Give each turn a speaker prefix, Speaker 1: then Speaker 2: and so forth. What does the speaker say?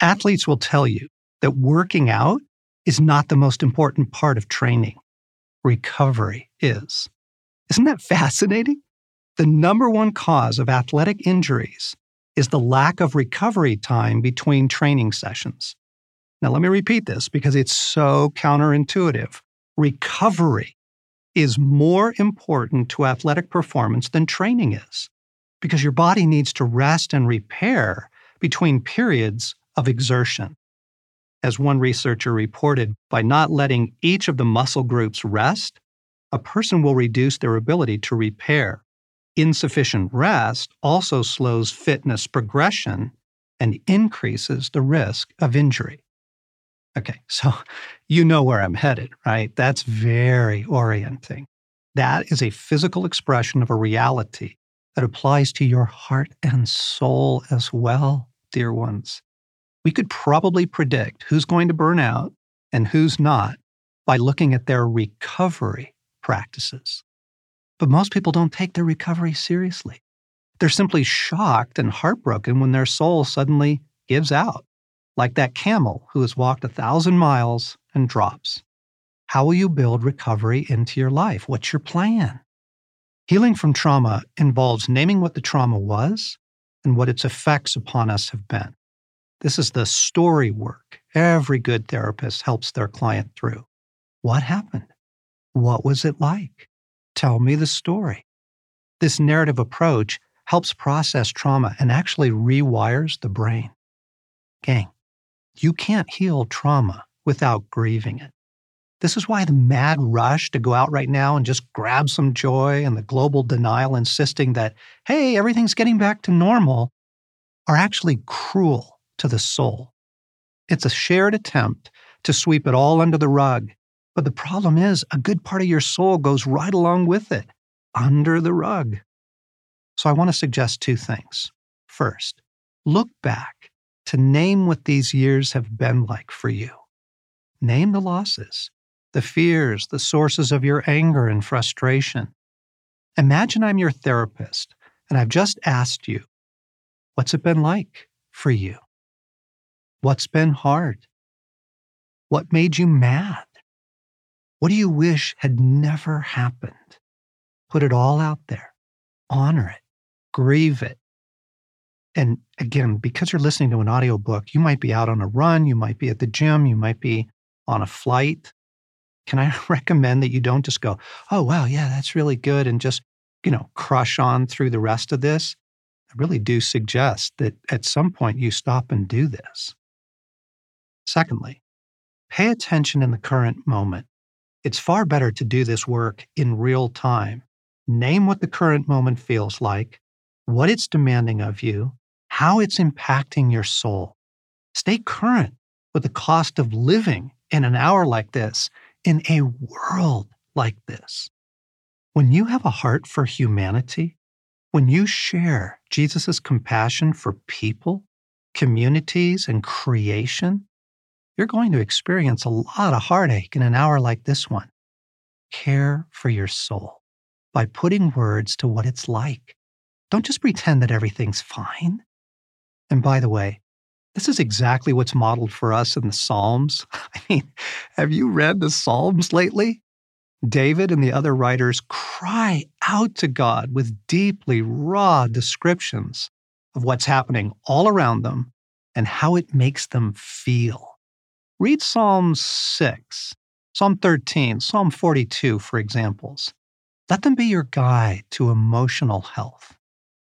Speaker 1: Athletes will tell you that working out is not the most important part of training. Recovery is. Isn't that fascinating? The number one cause of athletic injuries is the lack of recovery time between training sessions. Now, let me repeat this because it's so counterintuitive. Recovery is more important to athletic performance than training is because your body needs to rest and repair between periods of exertion. As one researcher reported, by not letting each of the muscle groups rest, a person will reduce their ability to repair. Insufficient rest also slows fitness progression and increases the risk of injury. Okay, so you know where I'm headed, right? That's very orienting. That is a physical expression of a reality that applies to your heart and soul as well, dear ones. We could probably predict who's going to burn out and who's not by looking at their recovery practices. But most people don't take their recovery seriously. They're simply shocked and heartbroken when their soul suddenly gives out, like that camel who has walked a thousand miles and drops. How will you build recovery into your life? What's your plan? Healing from trauma involves naming what the trauma was and what its effects upon us have been. This is the story work every good therapist helps their client through. What happened? What was it like? Tell me the story. This narrative approach helps process trauma and actually rewires the brain. Gang, you can't heal trauma without grieving it. This is why the mad rush to go out right now and just grab some joy and the global denial insisting that, hey, everything's getting back to normal are actually cruel to the soul. It's a shared attempt to sweep it all under the rug. But the problem is, a good part of your soul goes right along with it, under the rug. So I want to suggest two things. First, look back to name what these years have been like for you. Name the losses, the fears, the sources of your anger and frustration. Imagine I'm your therapist and I've just asked you, what's it been like for you? What's been hard? What made you mad? What do you wish had never happened? Put it all out there. Honor it. Grieve it. And again, because you're listening to an audiobook, you might be out on a run, you might be at the gym, you might be on a flight. Can I recommend that you don't just go, oh, wow, yeah, that's really good, and just, you know, crush on through the rest of this? I really do suggest that at some point you stop and do this. Secondly, pay attention in the current moment. It's far better to do this work in real time. Name what the current moment feels like, what it's demanding of you, how it's impacting your soul. Stay current with the cost of living in an hour like this, in a world like this. When you have a heart for humanity, when you share Jesus' compassion for people, communities, and creation, you're going to experience a lot of heartache in an hour like this one. Care for your soul by putting words to what it's like. Don't just pretend that everything's fine. And by the way, this is exactly what's modeled for us in the Psalms. I mean, have you read the Psalms lately? David and the other writers cry out to God with deeply raw descriptions of what's happening all around them and how it makes them feel. Read Psalm 6, Psalm 13, Psalm 42 for examples. Let them be your guide to emotional health.